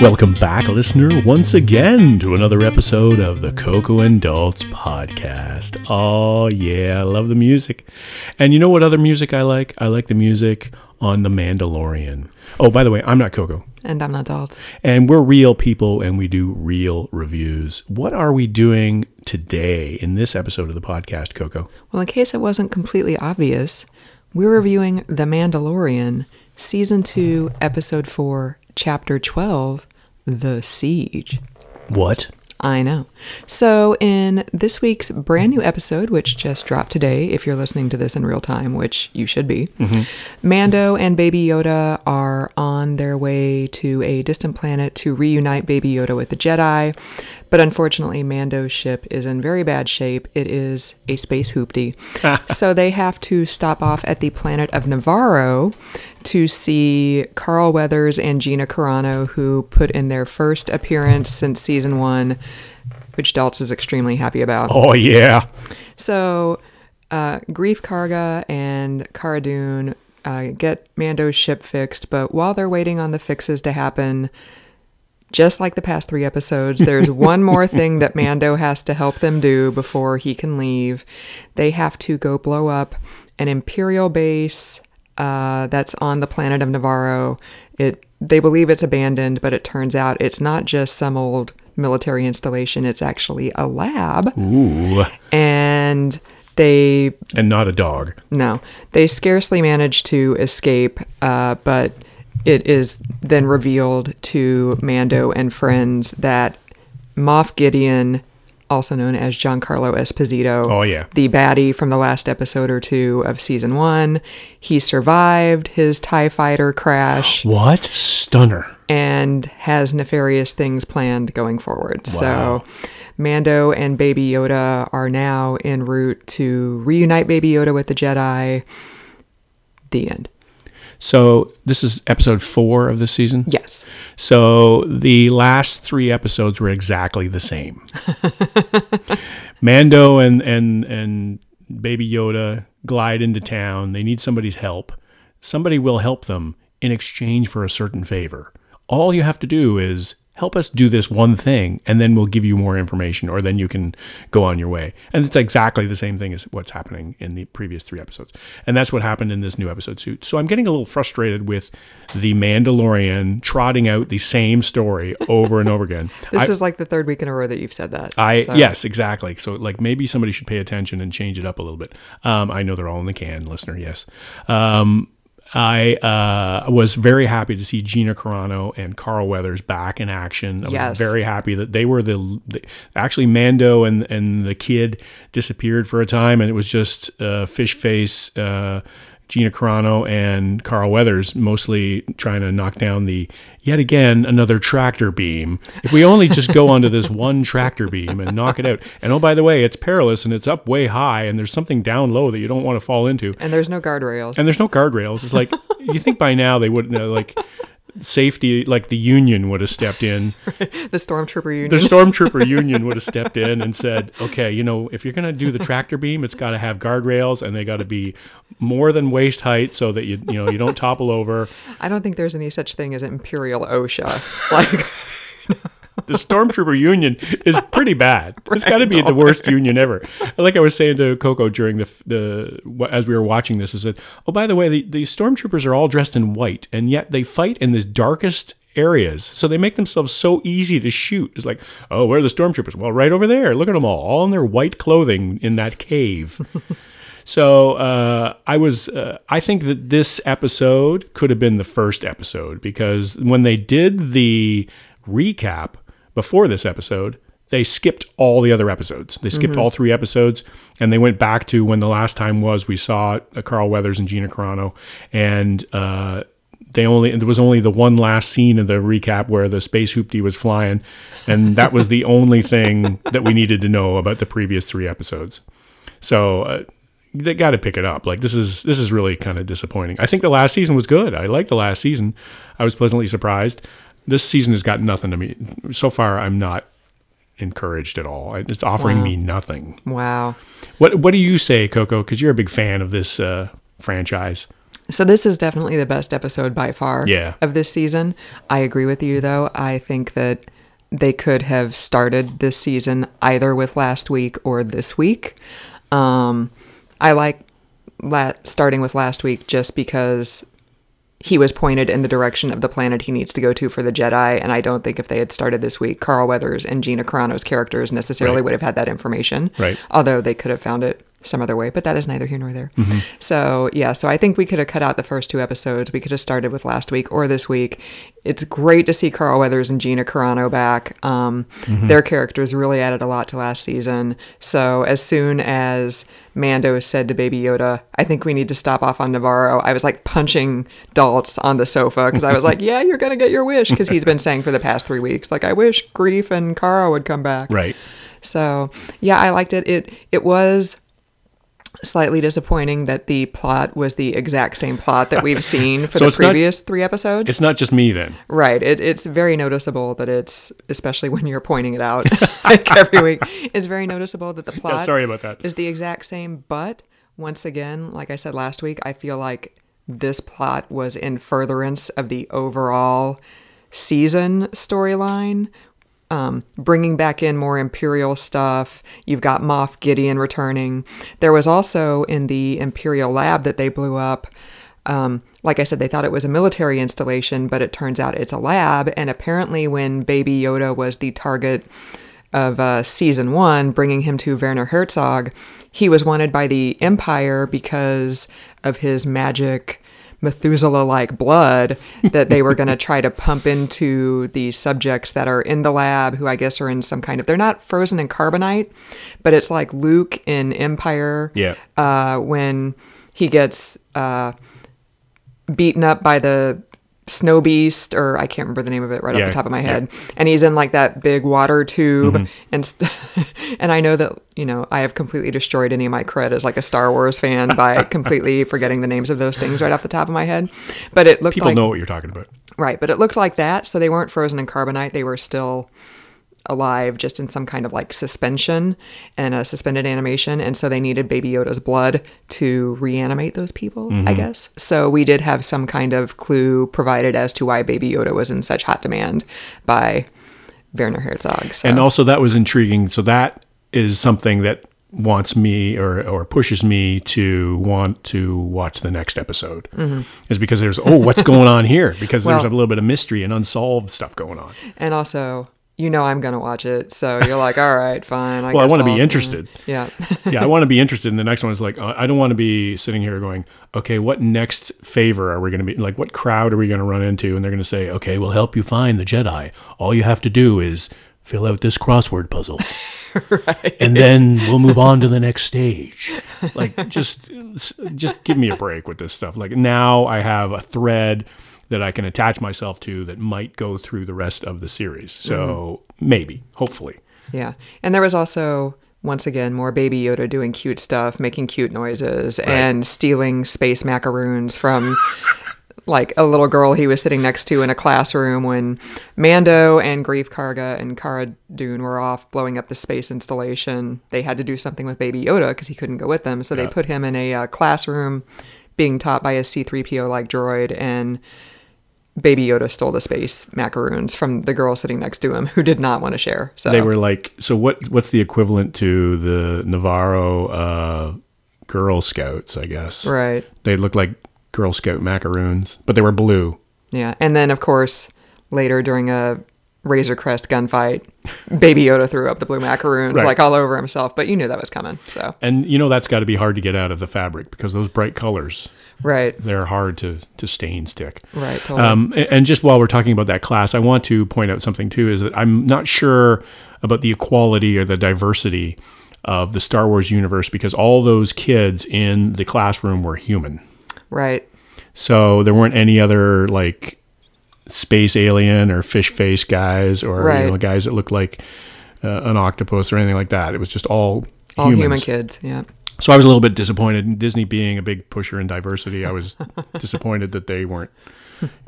Welcome back, listener, once again to another episode of the Coco and Daltz podcast. Oh, yeah, I love the music. And you know what other music I like? I like the music on The Mandalorian. Oh, by the way, I'm not Coco. And I'm not Dalt. And we're real people and we do real reviews. What are we doing today in this episode of the podcast, Coco? Well, in case it wasn't completely obvious, we're reviewing The Mandalorian, Season 2, Episode 4, Chapter 12, The Siege. What? I know. So, in this week's brand new episode, which just dropped today, if you're listening to this in real time, which you should be, mm-hmm. Mando and Baby Yoda are on their way to a distant planet to reunite Baby Yoda with the Jedi. But unfortunately, Mando's ship is in very bad shape. It is a space hoopty. so they have to stop off at the planet of Nevarro to see Carl Weathers and Gina Carano, who put in their first appearance since season one, which Daltz is extremely happy about. Oh, yeah. So, uh, Greef Karga and Cara Dune uh, get Mando's ship fixed, but while they're waiting on the fixes to happen, just like the past three episodes, there's one more thing that Mando has to help them do before he can leave. They have to go blow up an Imperial base uh, that's on the planet of Nevarro. It they believe it's abandoned, but it turns out it's not just some old military installation. It's actually a lab, Ooh. and they And not a dog. no, they scarcely manage to escape, uh, but it is then revealed to Mando and friends that Moff Gideon, also known as Giancarlo Esposito, Oh, yeah. the baddie from the last episode or two of season one, he survived his TIE fighter crash What? Stunner. and has nefarious things planned going forward. Wow. So Mando and Baby Yoda are now en route to reunite Baby Yoda with the Jedi. The end. So this is episode four of the season. Yes. So the last three episodes were exactly the same. Mando and and and Baby Yoda glide into town. They need somebody's help. Somebody will help them in exchange for a certain favor. All you have to do is help us do this one thing, and then we'll give you more information, or then you can go on your way. And it's exactly the same thing as what's happening in the previous three episodes. And that's what happened in this new episode. So, so I'm getting a little frustrated with the Mandalorian trotting out the same story over and over again. This I- is like the third week in a row that you've said that. I So- yes, exactly. So like maybe somebody should pay attention and change it up a little bit. Um, I know they're all in the can, listener. Yes. Um, I uh, was very happy to see Gina Carano and Carl Weathers back in action. I was Yes. very happy that they were the, the actually Mando and and the kid disappeared for a time, and it was just uh, fish face. Uh, Gina Carano and Carl Weathers mostly trying to knock down the yet again another tractor beam. If we only just go onto this one tractor beam and knock it out. And oh, by the way, it's perilous and it's up way high and there's something down low that you don't want to fall into. And there's no guardrails. And there's no guardrails. It's like you think by now they would uh, like safety, like the union would have stepped in. the stormtrooper union. The stormtrooper union would have stepped in and said, "Okay, you know, if you're going to do the tractor beam, it's got to have guardrails and they got to be more than waist height so that you you know you don't topple over." I don't think there's any such thing as Imperial OSHA. Like, The stormtrooper union is pretty bad. It's got to be the worst union ever. Like I was saying to Coco during the the as we were watching this, is that oh by the way, the, the stormtroopers are all dressed in white and yet they fight in this darkest areas. So they make themselves so easy to shoot. It's like, oh, where are the stormtroopers? Well, right over there. Look at them all, all in their white clothing in that cave. So uh, I was, uh, I think that this episode could have been the first episode because when they did the recap before this episode, they skipped all the other episodes. They skipped all three episodes, and they went back to when the last time was we saw uh, Carl Weathers and Gina Carano, and uh, they only there was only the one last scene of the recap where the space hoopty was flying, and that was the only thing that we needed to know about the previous three episodes. So uh, they got to pick it up. Like this is this is really kind of disappointing. I think the last season was good. I liked the last season. I was pleasantly surprised. This season has got nothing to me so far. I'm not encouraged at all. It's offering me nothing. wow. What What do you say, Coco? Because you're a big fan of this uh, franchise. So this is definitely the best episode by far Yeah. of this season. I agree with you though. I think that they could have started this season either with last week or this week. Um, I like la- starting with last week just because he was pointed in the direction of the planet he needs to go to for the Jedi, and I don't think if they had started this week, Carl Weathers and Gina Carano's characters necessarily Right. would have had that information. Right. Although they could have found it some other way, but that is neither here nor there. So yeah, so I think we could have cut out the first two episodes. We could have started with last week or this week. It's great to see Carl Weathers and Gina Carano back. Um, Their characters really added a lot to last season. So as soon as Mando said to Baby Yoda, "I think we need to stop off on Nevarro," I was like punching Daltz on the sofa because I was like, "Yeah, you're gonna get your wish," because he's been saying for the past three weeks, like, "I wish Greef and Cara would come back." Right. So yeah, I liked it. It it was slightly disappointing that the plot was the exact same plot that we've seen for So the it's not- previous three episodes. It's not just me then. right. It, it's very noticeable that it's especially when you're pointing it out like every week. It's very noticeable that the plot Yeah, sorry about that. is the exact same. But once again, like I said last week, I feel like this plot was in furtherance of the overall season storyline. Um, bringing back in more Imperial stuff. You've got Moff Gideon returning. There was also in the Imperial lab that they blew up. Um, like I said, they thought it was a military installation, but it turns out it's a lab. And apparently, when Baby Yoda was the target of uh, season one, bringing him to Werner Herzog, he was wanted by the Empire because of his magic Methuselah like blood that they were going to try to pump into the subjects that are in the lab, who I guess are in some kind of, they're not frozen in carbonite, but it's like Luke in Empire. Yeah. Uh, when he gets uh, beaten up by the snow beast or i can't remember the name of it right Yeah, off the top of my yeah. head and he's in like that big water tube Mm-hmm. and st- and i know that you know i have completely destroyed any of my cred as like a star wars fan by completely forgetting the names of those things right off the top of my head but it looked like People like know what you're talking about. right but it looked like that so they weren't frozen in carbonite they were still alive just in some kind of like suspension and a suspended animation and so they needed baby yoda's blood to reanimate those people i guess so we did have some kind of clue provided as to why baby yoda was in such hot demand by werner herzog so. And also that was intriguing. So that is something that wants me or or pushes me to want to watch the next episode. Is because there's oh what's going on here because there's Mm-hmm. A little bit of mystery and unsolved stuff going on. and also you know i'm gonna watch it so you're like all right fine I Well, I want to be interested. yeah yeah, I want to be interested in the next one. Is like uh, I don't want to be sitting here going, okay, what next favor are we going to be like? What crowd are we going to run into? And they're going to say, okay, we'll help you find the Jedi. All you have to do is fill out this crossword puzzle, and then we'll move on to the next stage. Like, just just give me a break with this stuff. Like now, I have a thread that I can attach myself to that might go through the rest of the series. So maybe, hopefully. Yeah. And there was also, once again, more Baby Yoda doing cute stuff, making cute noises, and stealing space macaroons from like a little girl he was sitting next to in a classroom when Mando and Greef Karga and Cara Dune were off blowing up the space installation. They had to do something with Baby Yoda because he couldn't go with them. So they put him in a uh, classroom being taught by a C3PO like droid and Baby Yoda stole the space macaroons from the girl sitting next to him who did not want to share. So They were like, so what? What's the equivalent to the Nevarro uh, Girl Scouts? I guess right. they looked like Girl Scout macaroons, but they were blue. Yeah, and then of course later during a Razor Crest gunfight, Baby Yoda threw up the blue macaroons Right. like all over himself, but you knew that was coming. So And you know that's got to be hard to get out of the fabric because those bright colors right, they're hard to to stain stick. right, totally. Um, and just while we're talking about that class, I want to point out something too: is that I'm not sure about the equality or the diversity of the Star Wars universe because all those kids in the classroom were human. right, So there weren't any other like space alien or fish face guys or Right. you know guys that looked like uh, an octopus or anything like that. It was just all all human kids. Yeah, So I was a little bit disappointed. in Disney being a big pusher in diversity, I was disappointed that they weren't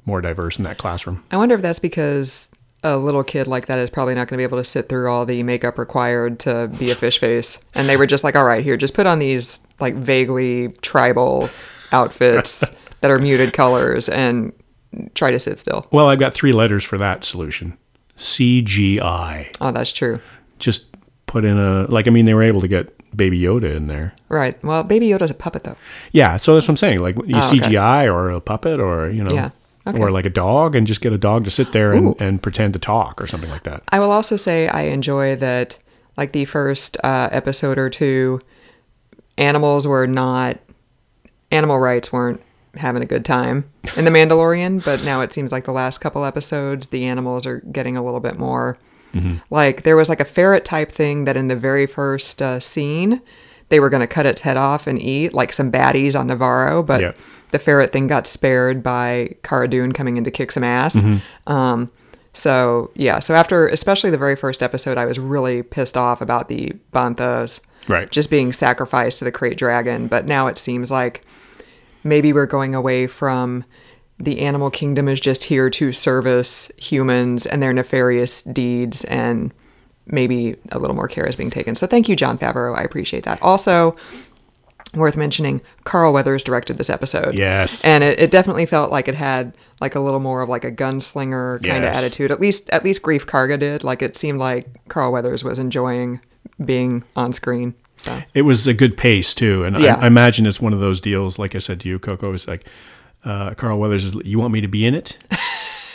more diverse in that classroom. I wonder if that's because a little kid like that is probably not going to be able to sit through all the makeup required to be a fish face, and they were just like, "All right, here, just put on these like vaguely tribal outfits." that are muted colors and try to sit still. Well, I've got three letters for that solution. CGI. Oh, that's true. Just put in a like. I mean, they were able to get Baby Yoda in there. Right. Well, Baby Yoda's a puppet, though. Yeah, so that's what I'm saying. Like you Oh, okay. CGI or a puppet or you know, Yeah, okay. or like a dog, and just get a dog to sit there and, and pretend to talk or something like that. I will also say I enjoy that, like the first uh, episode or two, animals were not, animal rights weren't having a good time in The Mandalorian, but now it seems like the last couple episodes, the animals are getting a little bit more. Like there was like a ferret type thing that in the very first uh, scene, they were going to cut its head off and eat, like some baddies on Nevarro, but the ferret thing got spared by Cara Dune coming in to kick some ass. Um, so yeah, so after especially the very first episode, I was really pissed off about the banthas Right. just being sacrificed to the Krayt Dragon. But now it seems like maybe we're going away from the animal kingdom is just here to service humans and their nefarious deeds and maybe a little more care is being taken. So thank you, Jon Favreau. I appreciate that. Also, worth mentioning, Carl Weathers directed this episode. Yes. And it, it definitely felt like it had like a little more of like a gunslinger kind of attitude. At least at least Greef Karga did. Like it seemed like Carl Weathers was enjoying being on screen. So It was a good pace too, and Yeah. I, I imagine it's one of those deals. Like I said to you, Coco is like, uh, Carl Weathers is. You want me to be in it?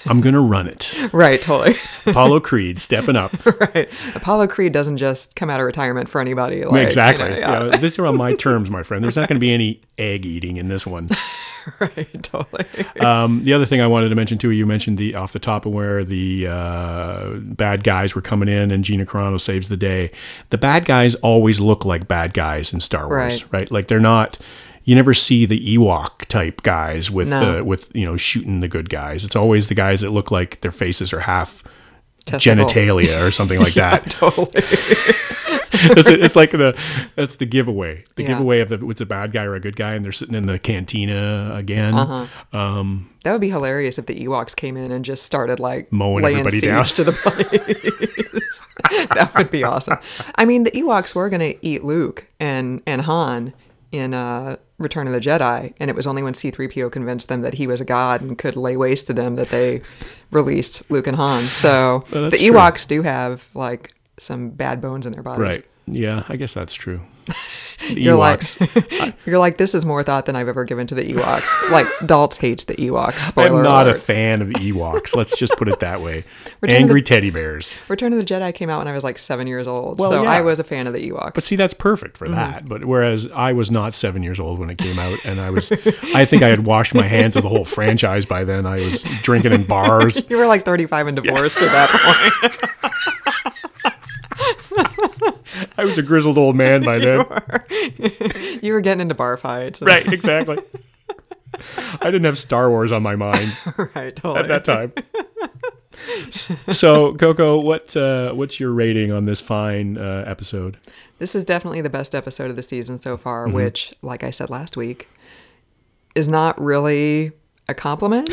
I'm gonna run it. Right, totally. Apollo Creed stepping up. right. Apollo Creed doesn't just come out of retirement for anybody. Like, you exactly. know, yeah. Yeah, these are on my terms, my friend. There's not going to be any egg eating in this one. right, totally. Um, the other thing I wanted to mention too, you mentioned the off the top of where the uh, bad guys were coming in, and Gina Carano saves the day. The bad guys always look like bad guys in Star Wars, Right. right? Like they're not. You never see the Ewok type guys with No. uh, with you know shooting the good guys. It's always the guys that look like their faces are half Testicle. genitalia or something like that. Totally. it's, it's like the that's the giveaway. The Yeah. giveaway of the, it's a bad guy or a good guy, and they're sitting in the cantina again. Uh-huh. Um, That would be hilarious if the Ewoks came in and just started like Mowing everybody siege down. to the place. that would be awesome. I mean, the Ewoks were going to eat Luke and and Han in uh, Return of the Jedi, and it was only when C-3PO convinced them that he was a god and could lay waste to them that they released Luke and Han. So Well, the that's true. Ewoks do have like some bad bones in their bodies. right? Yeah, I guess that's true. The You're Ewoks. like, you're like, this is more thought than I've ever given to the Ewoks. like, Daltz hates the Ewoks. Spoiler I'm not alert. a fan of the Ewoks. Let's just put it that way. Return Angry the- teddy bears. Return of the Jedi came out when I was like seven years old, Well, so yeah. I was a fan of the Ewoks. But see, that's perfect Mm-hmm. for that. But whereas I was not seven years old when it came out, and I was, I think I had washed my hands of the whole franchise by then. I was drinking in bars. you were like 35 and divorced at that point. I was a grizzled old man by then. you were getting into bar fights. Right, exactly. I didn't have Star Wars on my mind right, totally. at that time. so, Coco, what uh, what's your rating on this fine uh, episode? This is definitely the best episode of the season so far, Mm-hmm. which, like I said last week, is not really a compliment,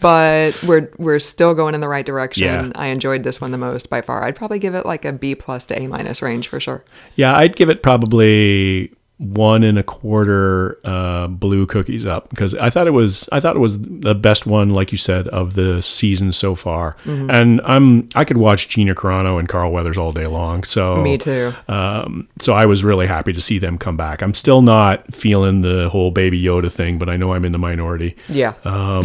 but we're we're still going in the right direction. Yeah. I enjoyed this one the most by far. I'd probably give it like a B plus to A minus range for sure. Yeah, I'd give it probably one and a quarter uh, blue cookies up because I thought it was I thought it was the best one, like you said, of the season so far. Mm-hmm. And I'm I could watch Gina Carano and Carl Weathers all day long. So Me too. Um, so I was really happy to see them come back. I'm still not feeling the whole Baby Yoda thing, but I know I'm in the minority. Yeah. Um,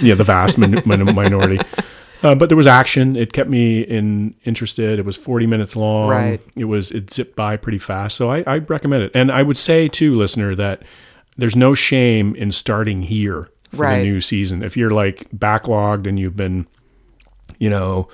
yeah, the vast min- min- minority. Uh, but there was action. It kept me in interested. It was 40 minutes long. Right. It was it zipped by pretty fast. So I, I recommend it. And I would say too, listener, that there's no shame in starting here for Right. the new season. If you're like backlogged and you've been, you know,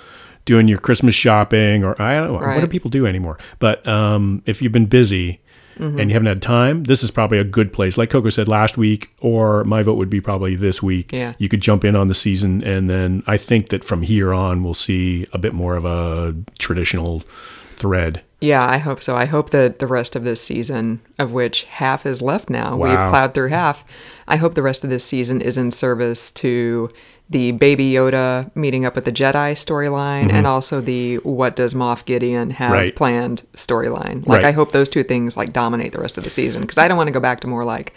doing your Christmas shopping or I don't know what do people do anymore. But um, if you've been busy. Mm-hmm. And you haven't had time. This is probably a good place, like Coco said last week, or my vote would be probably this week Yeah. you could jump in on the season and then i think that from here on we'll see a bit more of a traditional thread Yeah, I hope so. I hope that the rest of this season, of which half is left now, we've plowed through half. I hope the rest of this season is in service to the Baby Yoda meeting up with the Jedi storyline and also the what does Moff Gideon have Mm-hmm. Right. planned storyline. Like, Right. I hope those two things like dominate the rest of the season because I don't want to go back to more like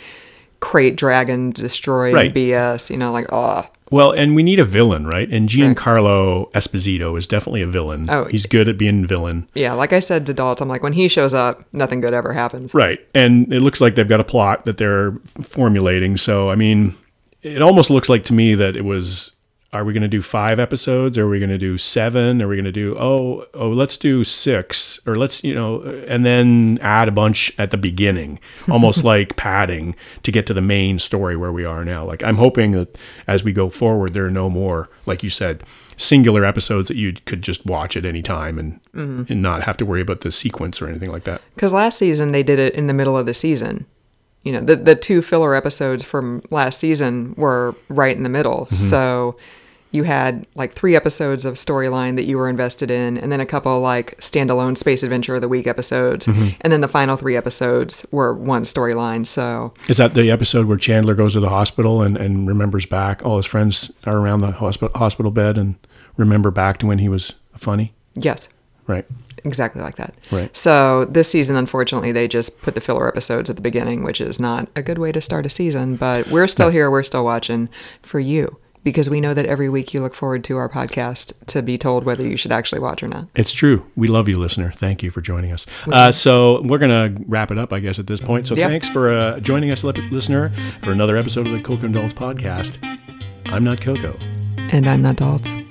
krayt dragon destroy Right. BS. You know, like oh, Well, and we need a villain, right? And Giancarlo Esposito is definitely a villain. Oh, he's good at being a villain. yeah. Like I said to Dalt, I'm like when he shows up, nothing good ever happens. Right. And it looks like they've got a plot that they're formulating. So, I mean, it almost looks like to me that it was are we going to do 5 episodes? Are we going to do 7? Are we going to do oh, oh, let's do 6 or let's, you know, and then add a bunch at the beginning, almost like padding to get to the main story where we are now. Like I'm hoping that as we go forward there are no more like you said singular episodes that you could just watch at any time and mm-hmm. and not have to worry about the sequence or anything like that. Because last season they did it in the middle of the season. You know, the the two filler episodes from last season were right in the middle. Mm-hmm. So you had like three episodes of storyline that you were invested in, and then a couple like standalone Space Adventure of the Week episodes, Mm-hmm. and then the final three episodes were one storyline. So Is that the episode where Chandler goes to the hospital and, and remembers back? All his friends are around the hospital hospital bed and remember back to when he was funny, yes, right? Exactly like that. Right. So this season, unfortunately, they just put the filler episodes at the beginning, which is not a good way to start a season. But we're still here. We're still watching for you because we know that every week you look forward to our podcast to be told whether you should actually watch or not. It's true. We love you, listener. Thank you for joining us. Uh, so we're gonna wrap it up, I guess, at this point. So Yep. thanks for uh, joining us, listener, for another episode of the Coco and Daltz podcast. I'm not Coco. And I'm not Dalt.